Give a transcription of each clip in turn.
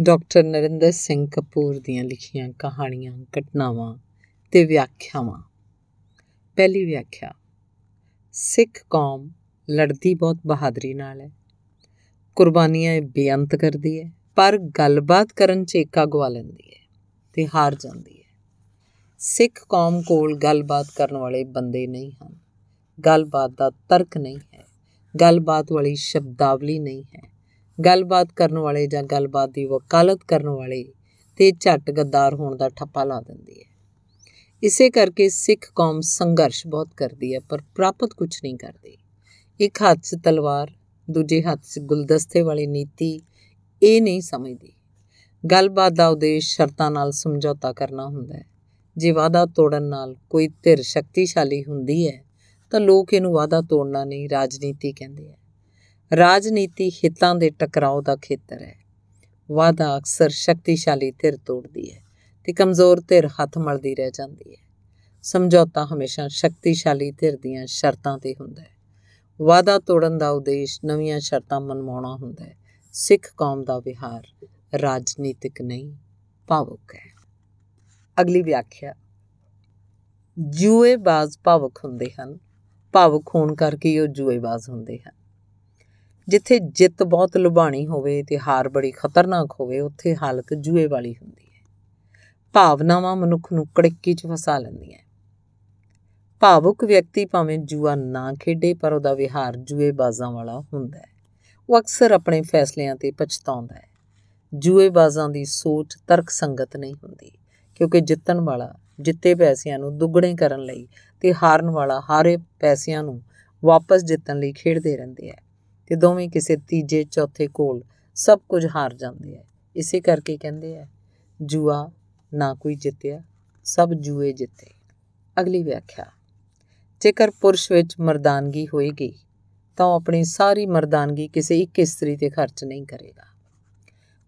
Doctor Narendra Singh Kapoor ਦੀਆਂ ਲਿਖੀਆਂ ਕਹਾਣੀਆਂ, ਘਟਨਾਵਾਂ ਤੇ ਵਿਆਖਿਆਵਾਂ। ਪਹਿਲੀ ਵਿਆਖਿਆ, ਸਿੱਖ ਕੌਮ ਲੜਦੀ ਬਹੁਤ ਬਹਾਦਰੀ ਨਾਲ ਹੈ। ਕੁਰਬਾਨੀਆਂ ਇਹ ਬੇਅੰਤ ਕਰਦੀ ਹੈ, ਪਰ ਗੱਲਬਾਤ ਕਰਨ 'ਚ ਏਕਾ ਗਵਾ ਲੈਂਦੀ ਹੈ ਤੇ ਹਾਰ ਜਾਂਦੀ ਹੈ। ਸਿੱਖ ਕੌਮ ਕੋਲ ਗੱਲਬਾਤ ਕਰਨ ਵਾਲੇ ਬੰਦੇ ਨਹੀਂ ਹਨ। ਗੱਲਬਾਤ ਦਾ ਤਰਕ ਨਹੀਂ ਹੈ। ਗੱਲਬਾਤ ਵਾਲੀ ਸ਼ਬਦਾਵਲੀ ਨਹੀਂ ਹੈ। ਗੱਲਬਾਤ ਕਰਨ ਵਾਲੇ ਜਾਂ ਗੱਲਬਾਤ ਦੀ ਵਕਾਲਤ ਕਰਨ ਵਾਲੇ ਤੇ ਝੱਟ ਗੱਦਾਰ ਹੋਣ ਦਾ ਠੱਪਾ ਲਾ ਦਿੰਦੀ ਹੈ। ਇਸੇ ਕਰਕੇ ਸਿੱਖ ਕੌਮ ਸੰਘਰਸ਼ ਬਹੁਤ ਕਰਦੀ ਹੈ, ਪਰ ਪ੍ਰਾਪਤ ਕੁਝ ਨਹੀਂ ਕਰਦੀ। ਇੱਕ ਹੱਥ 'ਚ ਤਲਵਾਰ, ਦੂਜੇ ਹੱਥ 'ਚ ਗੁਲਦਸਤੇ ਵਾਲੀ ਨੀਤੀ, ਇਹ ਨਹੀਂ ਸਮਝਦੀ। ਗੱਲਬਾਤ ਦਾ ਉਦੇਸ਼ ਸ਼ਰਤਾਂ ਨਾਲ ਸਮਝੌਤਾ ਕਰਨਾ ਹੁੰਦਾ ਹੈ। ਜੇ ਵਾਦਾ ਤੋੜਨ ਨਾਲ ਕੋਈ ਧਿਰ ਸ਼ਕਤੀਸ਼ਾਲੀ ਹੁੰਦੀ ਹੈ, ਤਾਂ ਲੋਕ ਇਹਨੂੰ ਵਾਦਾ ਤੋੜਨਾ ਨਹੀਂ ਰਾਜਨੀਤੀ ਕਹਿੰਦੇ ਆ। ਰਾਜਨੀਤੀ ਹਿੱਤਾਂ ਦੇ ਟਕਰਾਓ ਦਾ ਖੇਤਰ ਹੈ। ਵਾਦਾ ਅਕਸਰ ਸ਼ਕਤੀਸ਼ਾਲੀ ਧਿਰ ਤੋੜਦੀ ਹੈ ਤੇ ਕਮਜ਼ੋਰ ਧਿਰ ਹੱਥ ਮਲਦੀ ਰਹਿ ਜਾਂਦੀ ਹੈ। ਸਮਝੌਤਾ ਹਮੇਸ਼ਾ ਸ਼ਕਤੀਸ਼ਾਲੀ ਧਿਰ ਦੀਆਂ ਸ਼ਰਤਾਂ ਤੇ ਹੁੰਦਾ ਹੈ। ਵਾਦਾ ਤੋੜਨ ਦਾ ਉਦੇਸ਼ ਨਵੀਆਂ ਸ਼ਰਤਾਂ ਮਨਵਾਉਣਾ ਹੁੰਦਾ ਹੈ। ਸਿੱਖ ਕੌਮ ਦਾ ਵਿਹਾਰ ਰਾਜਨੀਤਿਕ ਨਹੀਂ, ਭਾਵੁਕ ਹੈ। ਅਗਲੀ ਵਿਆਖਿਆ। ਜੂਏਬਾਜ਼ ਭਾਵੁਕ ਹੁੰਦੇ ਹਨ। ਭਾਵੁਕ ਹੋਣ ਕਰਕੇ ਉਹ ਜੂਏਬਾਜ਼ ਹੁੰਦੇ ਹਨ। ਜਿੱਥੇ ਜਿੱਤ ਬਹੁਤ ਲੁਭਾਣੀ ਹੋਵੇ ਤੇ ਹਾਰ ਬੜੀ ਖਤਰਨਾਕ ਹੋਵੇ, ਉੱਥੇ ਹਾਲਤ ਜੂਏ ਵਾਲੀ ਹੁੰਦੀ ਹੈ। ਭਾਵਨਾਵਾਂ ਮਨੁੱਖ ਨੂੰ ਕੜਕੀ 'ਚ ਫਸਾ ਲੈਂਦੀਆਂ ਭਾਵੁਕ ਵਿਅਕਤੀ ਭਾਵੇਂ ਜੂਆ ਨਾ ਖੇਡੇ, ਪਰ ਉਹਦਾ ਵਿਹਾਰ ਜੂਏਬਾਜ਼ਾਂ ਵਾਲਾ ਹੁੰਦਾ ਹੈ। ਉਹ ਅਕਸਰ ਆਪਣੇ ਫੈਸਲਿਆਂ ਤੇ ਪਛਤਾਉਂਦਾ ਹੈ। ਜੂਏਬਾਜ਼ਾਂ ਦੀ ਸੋਚ ਤਰਕ ਸੰਗਤ ਨਹੀਂ ਹੁੰਦੀ, ਕਿਉਂਕਿ ਜਿੱਤਣ ਵਾਲਾ ਜਿੱਤੇ ਪੈਸਿਆਂ ਨੂੰ ਦੁੱਗਣੇ ਕਰਨ ਲਈ ਤੇ ਹਾਰਨ ਵਾਲਾ ਹਾਰੇ ਪੈਸਿਆਂ ਨੂੰ ਵਾਪਸ ਜਿੱਤਣ ਲਈ ਖੇਡਦੇ ਰਹਿੰਦੇ ਆ ਤੇ ਦੋਵੇਂ ਕਿਸੇ ਤੀਜੇ, ਚੌਥੇ ਕੋਲ ਸਭ ਕੁਝ ਹਾਰ ਜਾਂਦੇ ਆ। ਇਸੇ ਕਰਕੇ ਕਹਿੰਦੇ ਆ, ਜੂਆ ਨਾ ਕੋਈ ਜਿੱਤਿਆ, ਸਭ ਜੂਏ ਜਿੱਤੇ। ਅਗਲੀ ਵਿਆਖਿਆ, ਜੇਕਰ ਪੁਰਸ਼ ਵਿੱਚ ਮਰਦਾਨਗੀ ਹੋਏਗੀ, ਤਾਂ ਉਹ ਆਪਣੀ ਸਾਰੀ ਮਰਦਾਨਗੀ ਕਿਸੇ ਇੱਕ ਇਸਤਰੀ ਤੇ ਖਰਚ ਨਹੀਂ ਕਰੇਗਾ।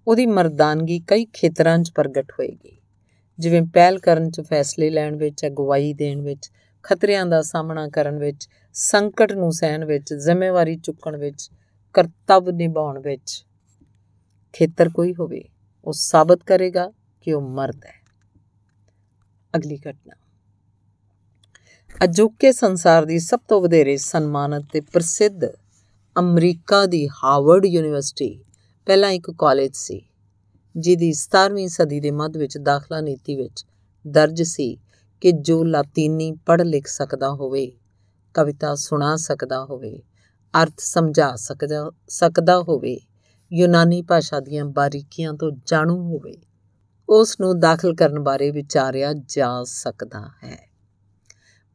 ਉਹਦੀ ਮਰਦਾਨਗੀ ਕਈ ਖੇਤਰਾਂ 'ਚ ਪ੍ਰਗਟ ਹੋਏਗੀ। ਜਿਵੇਂ ਪਹਿਲ ਕਰਨ 'ਚ ਫੈਸਲੇ ਲੈਣ ਵਿੱਚ ਅਗਵਾਈ ਦੇਣ ਵਿੱਚ, ਖਤਰਿਆਂ ਦਾ ਸਾਹਮਣਾ ਕਰਨ ਵਿੱਚ, ਸੰਕਟ ਨੂੰ ਸਹਿਣ ਵਿੱਚ, ਜ਼ਿੰਮੇਵਾਰੀ ਚੁੱਕਣ ਵਿੱਚ ਕਰਤੱਵ ਨਿਭਾਉਣ ਵਿੱਚ ਖੇਤਰ ਕੋਈ ਹੋਵੇ, ਉਹ ਸਾਬਤ ਕਰੇਗਾ ਕਿ ਉਹ ਮਰਦ ਹੈ। ਅਗਲੀ ਘਟਨਾ। ਅਜੋਕੇ ਸੰਸਾਰ ਦੀ ਸਭ ਤੋਂ ਵਧੇਰੇ ਸਨਮਾਨਿਤ ਤੇ ਪ੍ਰਸਿੱਧ ਅਮਰੀਕਾ ਦੀ ਹਾਰਵਰਡ ਯੂਨੀਵਰਸਿਟੀ ਪਹਿਲਾਂ ਇੱਕ ਕਾਲਜ ਸੀ, ਜਿਹਦੀ 17ਵੀਂ ਸਦੀ ਦੇ ਮੱਧ ਵਿੱਚ ਦਾਖਲਾ ਨੀਤੀ ਵਿੱਚ ਦਰਜ ਸੀ ਕਿ ਜੋ ਲਾਤੀਨੀ ਪੜ੍ਹ ਲਿਖ ਸਕਦਾ ਹੋਵੇ, ਕਵਿਤਾ ਸੁਣਾ ਸਕਦਾ ਹੋਵੇ ਅਰਥ ਸਮਝਾ ਸਕਦਾ ਸਕਦਾ ਹੋਵੇ। ਯੂਨਾਨੀ ਭਾਸ਼ਾ ਦੀਆਂ ਬਾਰੀਕੀਆਂ ਤੋਂ ਜਾਣੂ ਹੋਵੇ। ਉਸ ਨੂੰ ਦਾਖਲ ਕਰਨ ਬਾਰੇ ਵਿਚਾਰਿਆ ਜਾ ਸਕਦਾ ਹੈ।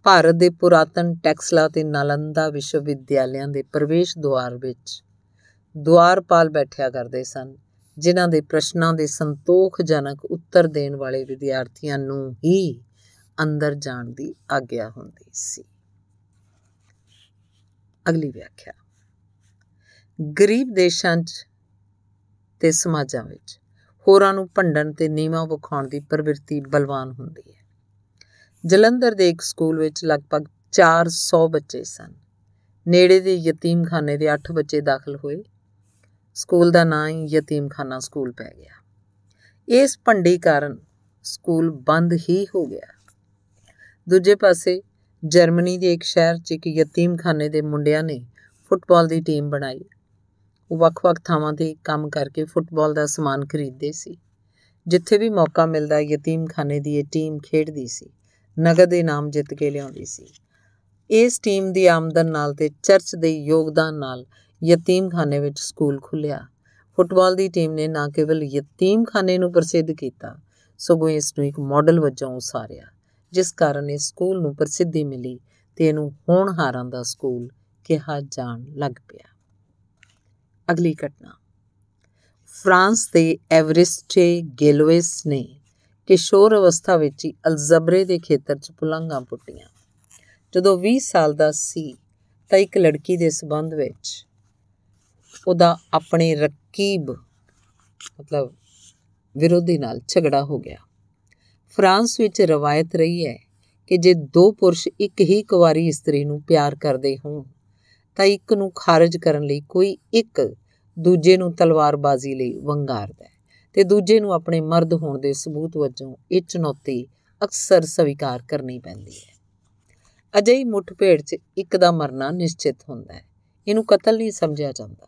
ਭਾਰਤ ਦੇ ਪੁਰਾਤਨ ਟੈਕਸਲਾ ਤੇ ਨਾਲੰਦਾ ਵਿਸ਼ਵ ਵਿਦਿਆਲਿਆਂ ਦੇ ਪ੍ਰਵੇਸ਼ ਦੁਆਰ ਵਿੱਚ ਦੁਆਰਪਾਲ ਬੈਠਿਆ ਕਰਦੇ ਸਨ, ਜਿਨ੍ਹਾਂ ਦੇ ਪ੍ਰਸ਼ਨਾਂ ਦੇ ਸੰਤੋਖਜਨਕ ਉੱਤਰ ਦੇਣ ਵਾਲੇ ਵਿਦਿਆਰਥੀਆਂ ਨੂੰ ਹੀ ਅੰਦਰ ਜਾਣ ਦੀ ਆਗਿਆ ਹੁੰਦੀ ਸੀ। ਅਗਲੀ ਵਿਆਖਿਆ। ਗਰੀਬ ਦੇਸ਼ਾਂ 'ਚ ਤੇ ਸਮਾਜਾਂ ਵਿੱਚ ਹੋਰਾਂ ਨੂੰ ਭੰਡਣ ਤੇ ਨੀਵਾਂ ਵਿਖਾਉਣ ਦੀ ਪ੍ਰਵਿਰਤੀ ਬਲਵਾਨ ਹੁੰਦੀ ਹੈ। ਜਲੰਧਰ ਦੇ ਇੱਕ ਸਕੂਲ ਵਿੱਚ ਲਗਭਗ 400 ਬੱਚੇ ਸਨ। ਨੇੜੇ ਦੇ ਯਤੀਮਖਾਨੇ ਦੇ 8 ਬੱਚੇ ਦਾਖਲ ਹੋਏ। ਸਕੂਲ ਦਾ ਨਾਂ ਹੀ ਯਤੀਮਖਾਨਾ ਸਕੂਲ ਪੈ ਗਿਆ। ਇਸ ਭੰਡੀ ਕਾਰਨ ਸਕੂਲ ਬੰਦ ਹੀ ਹੋ ਗਿਆ। ਦੂਜੇ ਪਾਸੇ ਜਰਮਨੀ ਦੇ ਇੱਕ ਸ਼ਹਿਰ 'ਚ ਇੱਕ ਯਤੀਮਖਾਨੇ ਦੇ ਮੁੰਡਿਆਂ ਨੇ ਫੁੱਟਬਾਲ ਦੀ ਟੀਮ ਬਣਾਈ। ਉਹ ਵੱਖ-ਵੱਖ ਥਾਵਾਂ ਤੇ ਕੰਮ ਕਰਕੇ ਫੁੱਟਬਾਲ ਦਾ ਸਮਾਨ ਖਰੀਦਦੇ ਸੀ। ਜਿੱਥੇ ਵੀ ਮੌਕਾ ਮਿਲਦਾ, ਯਤੀਮਖਾਨੇ ਦੀ ਇਹ ਟੀਮ ਖੇਡਦੀ ਸੀ। ਨਗਦ ਇਨਾਮ ਜਿੱਤ ਕੇ ਲਿਆਉਂਦੀ ਸੀ। ਇਸ ਟੀਮ ਦੀ ਆਮਦਨ ਨਾਲ ਤੇ ਚਰਚ ਦੇ ਯੋਗਦਾਨ ਨਾਲ ਯਤੀਮਖਾਨੇ ਵਿੱਚ ਸਕੂਲ ਖੁੱਲਿਆ ਫੁੱਟਬਾਲ ਦੀ ਟੀਮ ਨੇ ਨਾ ਕੇਵਲ ਯਤੀਮਖਾਨੇ ਨੂੰ ਪ੍ਰਸਿੱਧ ਕੀਤਾ, ਸਗੋਂ ਇਸ ਨੂੰ ਇੱਕ ਮਾਡਲ ਵਜੋਂ ਉਸਾਰਿਆ। ਜਿਸ ਕਾਰਨ ਇਸ ਸਕੂਲ ਨੂੰ ਪ੍ਰਸਿੱਧੀ ਮਿਲੀ ਤੇ ਇਹਨੂੰ ਹੋਣਹਾਰਾਂ ਦਾ ਸਕੂਲ ਕਿਹਾ ਜਾਣ ਲੱਗ ਪਿਆ। ਅਗਲੀ ਘਟਨਾ। ਫਰਾਂਸ ਦੇ ਐਵਰਿਸਟੇ ਗੇਲੋਇਸ ਨੇ ਕਿਸ਼ੋਰ ਅਵਸਥਾ ਵਿੱਚ ਹੀ ਅਲਜਬਰੇ ਦੇ ਖੇਤਰ 'ਚ ਪੁਲੰਘਾਂ ਪੁੱਟੀਆਂ। ਜਦੋਂ 20 ਸਾਲ ਦਾ ਸੀ ਤਾਂ ਇੱਕ ਲੜਕੀ ਦੇ ਸਬੰਧ ਵਿੱਚ ਉਹਦਾ ਆਪਣੇ ਰਕੀਬ ਮਤਲਬ ਵਿਰੋਧੀ ਨਾਲ ਝਗੜਾ ਹੋ ਗਿਆ। ਫਰਾਂਸ ਵਿੱਚ ਰਵਾਇਤ ਰਹੀ ਹੈ ਕਿ ਜੇ ਦੋ ਪੁਰਸ਼ ਇੱਕ ਹੀ ਕੁਵਾਰੀ ਇਸਤਰੀ ਨੂੰ ਪਿਆਰ ਕਰਦੇ ਹੋਣ, ਤਾਂ ਇੱਕ ਨੂੰ ਖਾਰਜ ਕਰਨ ਲਈ ਕੋਈ ਇੱਕ ਦੂਜੇ ਨੂੰ ਤਲਵਾਰਬਾਜ਼ੀ ਲਈ ਵੰਗਾਰਦਾ ਹੈ ਤੇ ਦੂਜੇ ਨੂੰ ਆਪਣੇ ਮਰਦ ਹੋਣ ਦੇ ਸਬੂਤ ਵਜੋਂ ਇਹ ਚੁਣੌਤੀ ਅਕਸਰ ਸਵੀਕਾਰ ਕਰਨੀ ਪੈਂਦੀ ਹੈ। ਅਜਿਹੀ ਮੁੱਠਭੇੜ 'ਚ ਇੱਕ ਦਾ ਮਰਨਾ ਨਿਸ਼ਚਿਤ ਹੁੰਦਾ ਹੈ। ਇਹਨੂੰ ਕਤਲ ਨਹੀਂ ਸਮਝਿਆ ਜਾਂਦਾ।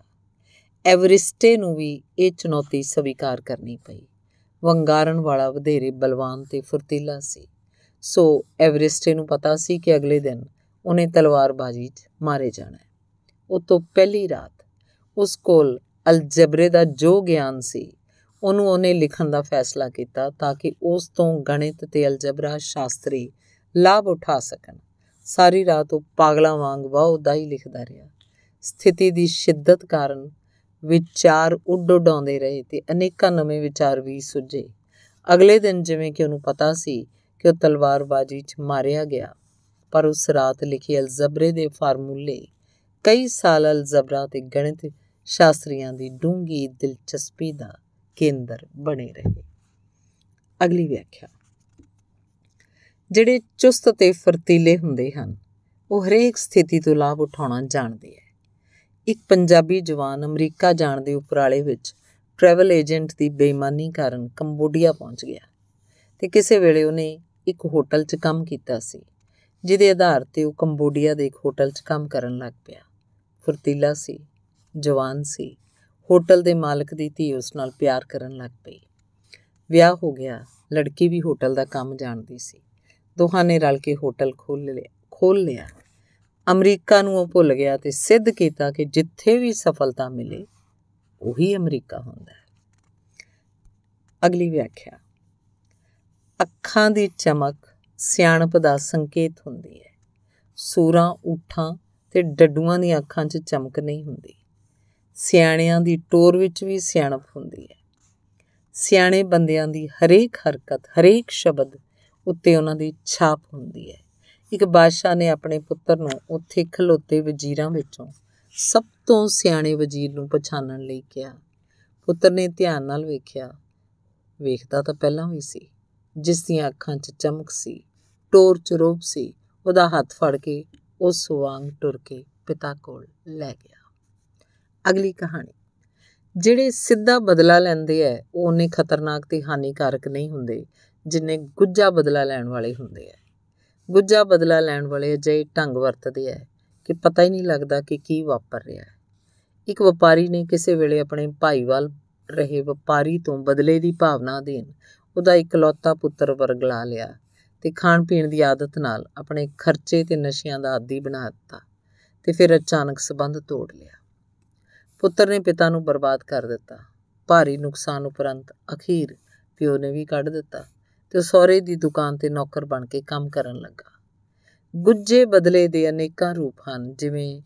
ਐਵਰਿਸਟੇ ਨੂੰ ਵੀ ਇਹ ਚੁਣੌਤੀ ਸਵੀਕਾਰ ਕਰਨੀ ਪਈ। ਵੰਗਾਰਨ ਵਾਲਾ ਵਧੇਰੇ ਬਲਵਾਨ ਤੇ ਫੁਰਤੀਲਾ ਸੀ। ਸੋ ਐਵਰਿਸਟੇ ਨੂੰ ਪਤਾ ਸੀ ਕਿ ਅਗਲੇ ਦਿਨ ਉਹਨੇ ਤਲਵਾਰਬਾਜ਼ੀ 'ਚ ਮਾਰੇ ਜਾਣਾ ਹੈ। ਉਹ ਤੋਂ ਪਹਿਲੀ ਰਾਤ ਉਸ ਕੋਲ ਅਲਜਬਰੇ ਦਾ ਜੋ ਗਿਆਨ ਸੀ, ਉਹਨੂੰ ਉਹਨੇ ਲਿਖਣ ਦਾ ਫੈਸਲਾ ਕੀਤਾ ਤਾਂ ਕਿ ਉਸ ਤੋਂ ਗਣਿਤ ਤੇ ਅਲਜਬਰਾ ਸ਼ਾਸਤਰੀ ਲਾਭ ਉਠਾ ਸਕਣ। ਸਾਰੀ ਰਾਤ ਉਹ ਪਾਗਲਾਂ ਵਾਂਗ ਵਾਹ ਹੀ ਲਿਖਦਾ ਰਿਹਾ। ਸਥਿਤੀ ਦੀ ਸ਼ਿੱਦਤ ਕਾਰਨ ਵਿਚਾਰ ਉੱਡ ਉਡਾਉਂਦੇ ਰਹੇ ਤੇ ਅਨੇਕਾਂ ਨਵੇਂ ਵਿਚਾਰ ਵੀ ਸੁਝੇ। ਅਗਲੇ ਦਿਨ ਜਿਵੇਂ ਕਿ ਉਹਨੂੰ ਪਤਾ ਸੀ ਕਿ ਉਹ ਤਲਵਾਰਬਾਜ਼ੀ 'ਚ ਮਾਰਿਆ ਗਿਆ, ਪਰ ਉਸ ਰਾਤ ਲਿਖੇ ਅਲਜਬਰੇ ਦੇ ਫਾਰਮੂਲੇ, ਕਈ ਸਾਲ ਅਲਜਬਰਾ ਤੇ ਗਣਿਤ ਸ਼ਾਸਤਰੀਆਂ ਦੀ ਡੂੰਗੀ ਦਿਲਚਸਪੀ ਦਾ ਕੇਂਦਰ ਬਣੇ ਰਹੇ। ਅਗਲੀ ਵਿਆਖਿਆ। ਜਿਹੜੇ ਚੁਸਤ ਤੇ ਫਰਤੀਲੇ ਹੁੰਦੇ ਹਨ, ਉਹ ਹਰੇਕ ਸਥਿਤੀ ਤੋਂ ਲਾਭ ਉਠਾਉਣਾ ਜਾਣਦੇ ਹੈ ਇੱਕ ਪੰਜਾਬੀ ਜਵਾਨ ਅਮਰੀਕਾ ਜਾਣ ਦੇ ਉਪਰਾਲੇ ਵਿੱਚ ਟਰੈਵਲ ਏਜੰਟ ਦੀ ਬੇਈਮਾਨੀ ਕਾਰਨ ਕੰਬੋਡੀਆ ਪਹੁੰਚ ਗਿਆ ਤੇ ਕਿਸੇ ਵੇਲੇ ਉਹਨੇ ਇੱਕ ਹੋਟਲ 'ਚ ਕੰਮ ਕੀਤਾ ਸੀ, ਜਿਹਦੇ ਆਧਾਰ ਤੇ ਉਹ ਕੰਬੋਡੀਆ ਦੇ ਇੱਕ ਹੋਟਲ 'ਚ ਕੰਮ ਕਰਨ ਲੱਗ ਪਿਆ। ਫੁਰਤੀਲਾ ਸੀ, ਜਵਾਨ ਸੀ, ਹੋਟਲ ਦੇ ਮਾਲਕ ਦੀ ਧੀ ਉਸ ਨਾਲ ਪਿਆਰ ਕਰਨ ਲੱਗ ਪਈ। ਵਿਆਹ ਹੋ ਗਿਆ, ਲੜਕੀ ਵੀ ਹੋਟਲ ਦਾ ਕੰਮ ਜਾਣਦੀ ਸੀ। ਦੋਹਾਂ ਨੇ ਰਲ ਕੇ ਹੋਟਲ ਖੋਲ ਲਿਆ ਖੋਲ ਲਿਆ। ਅਮਰੀਕਾ ਨੂੰ ਉਹ ਭੁੱਲ ਗਿਆ ਤੇ ਸਿੱਧ ਕੀਤਾ ਕਿ ਜਿੱਥੇ ਵੀ ਸਫਲਤਾ ਮਿਲੇ, ਉਹੀ ਅਮਰੀਕਾ ਹੁੰਦਾ ਹੈ। ਅਗਲੀ ਵਿਆਖਿਆ। ਅੱਖਾਂ ਦੀ ਚਮਕ ਸਿਆਣਪ ਦਾ ਸੰਕੇਤ ਹੁੰਦੀ ਹੈ। ਸੂਰਾਂ ਉਠਾਂ ਤੇ ਡੱਡੂਆਂ ਦੀਆਂ ਅੱਖਾਂ 'ਚ ਚਮਕ ਨਹੀਂ ਹੁੰਦੀ। ਸਿਆਣਿਆਂ ਦੀ ਟੋਰ ਵਿੱਚ ਵੀ ਸਿਆਣਪ ਹੁੰਦੀ ਹੈ। ਸਿਆਣੇ ਬੰਦਿਆਂ ਦੀ ਹਰੇਕ ਹਰਕਤ, ਹਰੇਕ ਸ਼ਬਦ ਉੱਤੇ ਉਹਨਾਂ ਦੀ ਛਾਪ ਹੁੰਦੀ ਹੈ। ਇੱਕ ਬਾਦਸ਼ਾਹ ਨੇ ਆਪਣੇ ਪੁੱਤਰ ਨੂੰ ਉੱਥੇ ਖਲੋਤੇ ਵਜ਼ੀਰਾਂ ਵਿੱਚੋਂ ਸਭ ਤੋਂ ਸਿਆਣੇ ਵਜ਼ੀਰ ਨੂੰ ਪਛਾਣਨ ਲਈ ਕਿਹਾ। ਪੁੱਤਰ ਨੇ ਧਿਆਨ ਨਾਲ ਵੇਖਿਆ। ਵੇਖਦਾ ਤਾਂ ਪਹਿਲਾਂ ਵੀ ਸੀ, ਜਿਸ ਦੀਆਂ ਅੱਖਾਂ 'ਚ ਚਮਕ ਸੀ, ਟੋਰ 'ਚ ਰੂਪ ਸੀ, ਉਹਦਾ ਹੱਥ ਫੜ ਕੇ ਉਸ ਵਾਂਗ ਟੁਰ ਕੇ ਪਿਤਾ ਕੋਲ ਲੈ ਗਿਆ। ਅਗਲੀ ਕਹਾਣੀ। ਜਿਹੜੇ ਸਿੱਧਾ ਬਦਲਾ ਲੈਂਦੇ ਐ, ਉਹ ਉਹਨੇ ਖਤਰਨਾਕ ਤੇ ਹਾਨੀਕਾਰਕ ਨਹੀਂ ਹੁੰਦੇ, ਜਿੰਨੇ ਗੁੱਜਾ ਬਦਲਾ ਲੈਣ ਵਾਲੇ ਹੁੰਦੇ ਐ। ਗੁੱਜਾ ਬਦਲਾ ਲੈਣ ਵਾਲੇ ਅਜਿਹੇ ਢੰਗ ਵਰਤਦੇ ਐ ਕਿ ਪਤਾ ਹੀ ਨਹੀਂ ਲੱਗਦਾ ਕਿ ਕੀ ਵਾਪਰ ਰਿਹਾ ਹੈ। ਇੱਕ ਵਪਾਰੀ ਨੇ ਕਿਸੇ ਵੇਲੇ ਆਪਣੇ ਭਾਈਵਾਲ ਰਹੇ ਵਪਾਰੀ ਤੋਂ ਬਦਲੇ ਦੀ ਭਾਵਨਾ ਦੇਣ, ਉਹਦਾ ਇਕਲੌਤਾ ਪੁੱਤਰ ਵਰਗਲਾ ਲਿਆ ਤੇ ਖਾਣ ਪੀਣ ਦੀ ਆਦਤ ਨਾਲ ਆਪਣੇ ਖਰਚੇ ਤੇ ਨਸ਼ਿਆਂ ਦਾ ਆਦੀ ਬਣਾ ਦਿੱਤਾ ਤੇ ਫਿਰ ਅਚਾਨਕ ਸਬੰਧ ਤੋੜ ਲਿਆ। ਪੁੱਤਰ ਨੇ ਪਿਤਾ ਨੂੰ ਬਰਬਾਦ ਕਰ ਦਿੱਤਾ। ਭਾਰੀ ਨੁਕਸਾਨ ਉਪਰੰਤ ਅਖੀਰ ਪਿਓ ਨੇ ਵੀ ਕੱਢ ਦਿੱਤਾ। ਤੇ ਸਹੁਰੇ ਦੀ ਦੁਕਾਨ ਤੇ ਨੌਕਰ ਬਣ ਕੇ ਕੰਮ ਕਰਨ ਲੱਗਾ। ਗੁੱਜੇ ਬਦਲੇ ਦੇ ਅਨੇਕਾਂ ਰੂਪ ਹਨ, ਜਿਵੇਂ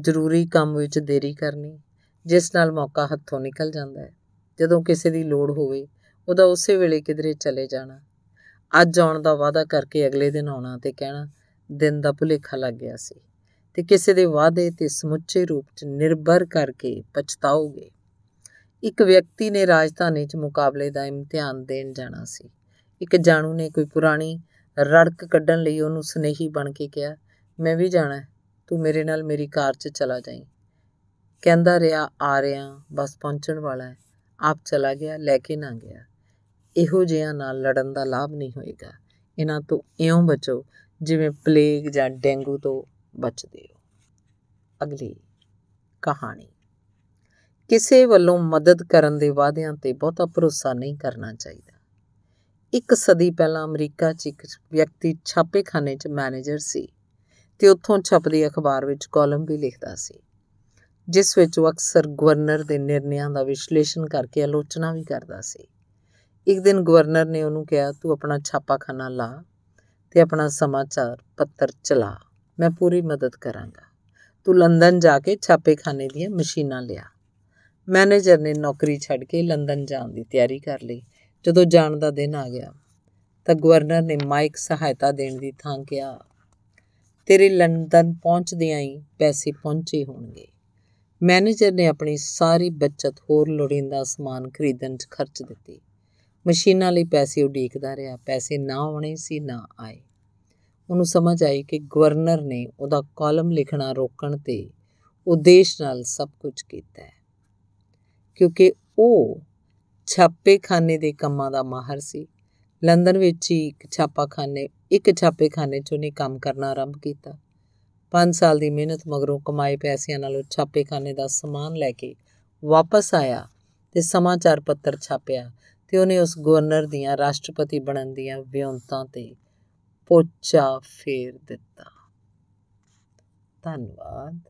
ਜ਼ਰੂਰੀ ਕੰਮ ਵਿੱਚ ਦੇਰੀ ਕਰਨੀ, ਜਿਸ ਨਾਲ ਮੌਕਾ ਹੱਥੋਂ ਨਿਕਲ ਜਾਂਦਾ ਹੈ। ਜਦੋਂ ਕਿਸੇ ਦੀ ਲੋੜ ਹੋਵੇ, ਉਹਦਾ ਉਸੇ ਵੇਲੇ ਕਿਧਰੇ ਚਲੇ ਜਾਣਾ। ਅੱਜ ਆਉਣ ਦਾ ਵਾਅਦਾ ਕਰਕੇ ਅਗਲੇ ਦਿਨ ਆਉਣਾ ਤੇ ਕਹਿਣਾ, ਦਿਨ ਦਾ ਭੁਲੇਖਾ ਲੱਗ ਗਿਆ ਸੀ। ਤੇ ਕਿਸੇ ਦੇ ਵਾਅਦੇ ਤੇ ਸਮੁੱਚੇ ਰੂਪ 'ਚ ਨਿਰਭਰ ਕਰਕੇ ਪਛਤਾਓਗੇ। ਇੱਕ ਵਿਅਕਤੀ ਨੇ ਰਾਜਧਾਨੀ 'ਚ ਮੁਕਾਬਲੇ ਦਾ ਇਮਤਿਹਾਨ ਦੇਣ ਜਾਣਾ ਸੀ। ਇੱਕ ਜਾਣੂ ਨੇ ਕੋਈ ਪੁਰਾਣੀ ਰੜਕ ਕੱਢਣ ਲਈ ਉਹਨੂੰ ਸਨੇਹੀ ਬਣ ਕੇ ਕਿਹਾ, ਮੈਂ ਵੀ ਜਾਣਾ ਤੂੰ ਮੇਰੇ ਨਾਲ ਮੇਰੀ ਕਾਰ 'ਚ ਚਲਾ ਜਾਈਂ। ਕਹਿੰਦਾ ਰਿਹਾ, ਆ ਰਿਹਾ, ਬਸ ਪਹੁੰਚਣ ਵਾਲਾ ਹੈ। ਆਪ ਚਲਾ ਗਿਆ, ਲੈ ਕੇ ਨਾ ਗਿਆ। ਇਹੋ ਜਿਹਿਆਂ ਨਾਲ ਲੜਨ ਦਾ ਲਾਭ ਨਹੀਂ ਹੋਏਗਾ। ਇਹਨਾਂ ਤੋਂ ਇਉਂ ਬਚੋ, ਜਿਵੇਂ ਪਲੇਗ ਜਾਂ ਡੇਂਗੂ ਤੋਂ ਬਚਦੇ ਹੋ। ਅਗਲੀ ਕਹਾਣੀ। ਕਿਸੇ ਵੱਲੋਂ ਮਦਦ ਕਰਨ ਦੇ ਵਾਅਦਿਆਂ ਤੇ ਬਹੁਤਾ ਭਰੋਸਾ ਨਹੀਂ ਕਰਨਾ ਚਾਹੀਦਾ। ਇੱਕ ਸਦੀ ਪਹਿਲਾਂ ਅਮਰੀਕਾ 'ਚ ਇੱਕ ਵਿਅਕਤੀ ਛਾਪੇਖਾਨੇ 'ਚ ਮੈਨੇਜਰ ਸੀ ਤੇ ਉੱਥੋਂ ਛਪਦੀ ਅਖਬਾਰ ਵਿੱਚ ਕਾਲਮ ਵੀ ਲਿਖਦਾ ਸੀ, ਜਿਸ ਵਿੱਚ ਉਹ ਅਕਸਰ ਗਵਰਨਰ ਦੇ ਨਿਰਣਿਆਂ ਦਾ ਵਿਸ਼ਲੇਸ਼ਣ ਕਰਕੇ ਆਲੋਚਨਾ ਵੀ ਕਰਦਾ ਸੀ। ਇੱਕ ਦਿਨ ਗਵਰਨਰ ਨੇ ਉਹਨੂੰ ਕਿਹਾ, ਤੂੰ ਆਪਣਾ ਛਾਪਾਖਾਨਾ ਲਾ ਤੇ ਆਪਣਾ ਸਮਾਚਾਰ ਪੱਤਰ ਚਲਾ, ਮੈਂ ਪੂਰੀ ਮਦਦ ਕਰਾਂਗਾ। ਤੂੰ ਲੰਡਨ ਜਾ ਕੇ ਛਾਪੇਖਾਨੇ ਦੀਆਂ ਮਸ਼ੀਨਾਂ ਲਿਆ। ਮੈਨੇਜਰ ਨੇ ਨੌਕਰੀ ਛੱਡ ਕੇ ਲੰਡਨ ਜਾਣ ਦੀ ਤਿਆਰੀ ਕਰ ਲਈ ਜਦੋਂ ਜਾਣ ਦਾ ਦਿਨ ਆ ਗਿਆ, ਤਾਂ ਗਵਰਨਰ ਨੇ ਮਾਈਕ ਸਹਾਇਤਾ ਦੇਣ ਦੀ ਥਾਂ ਕਿਹਾ, ਤੇਰੇ ਲੰਡਨ ਪਹੁੰਚਦਿਆਂ ਹੀ ਪੈਸੇ ਪਹੁੰਚੇ ਹੋਣਗੇ। ਮੈਨੇਜਰ ਨੇ ਆਪਣੀ ਸਾਰੀ ਬਚਤ ਹੋਰ ਲੋੜੀਂਦਾ ਸਮਾਨ ਖਰੀਦਣ 'ਚ ਖਰਚ ਦਿੱਤੀ। ਮਸ਼ੀਨਾਂ ਲਈ ਪੈਸੇ ਉਡੀਕਦਾ ਰਿਹਾ, ਪੈਸੇ ਨਾ ਆਉਣੇ ਸੀ, ਨਾ ਆਏ। ਉਹਨੂੰ ਸਮਝ ਆਈ ਕਿ ਗਵਰਨਰ ਨੇ ਉਹਦਾ ਕਾਲਮ ਲਿਖਣਾ ਰੋਕਣ ਤੇ ਉਦੇਸ਼ ਨਾਲ ਸਭ ਕੁਝ ਕੀਤਾ ਹੈ। ਕਿਉਂਕਿ ਉਹ ਛਾਪੇਖਾਨੇ ਦੇ ਕੰਮਾਂ ਦਾ ਮਾਹਰ ਸੀ। ਲੰਡਨ ਵਿੱਚ ਹੀ ਇੱਕ ਛਾਪਾਖਾਨੇ, ਇੱਕ ਛਾਪੇਖਾਨੇ 'ਚ ਉਹਨੇ ਕੰਮ ਕਰਨਾ ਆਰੰਭ ਕੀਤਾ। 5 ਸਾਲ ਦੀ ਮਿਹਨਤ ਮਗਰੋਂ ਕਮਾਏ ਪੈਸਿਆਂ ਨਾਲ ਉਹ ਛਾਪੇਖਾਨੇ ਦਾ ਸਮਾਨ ਲੈ ਕੇ ਵਾਪਸ ਆਇਆ ਤੇ ਸਮਾਚਾਰ ਪੱਤਰ ਛਾਪਿਆ ਤੇ ਉਹਨੇ ਉਸ ਗਵਰਨਰ ਦੀਆਂ, ਰਾਸ਼ਟਰਪਤੀ ਬਣਨ ਦੀਆਂ ਵਿਉਂਤਾਂ ਤੇ ਪੋਚਾ ਫੇਰ ਦਿੱਤਾ। ਧੰਨਵਾਦ।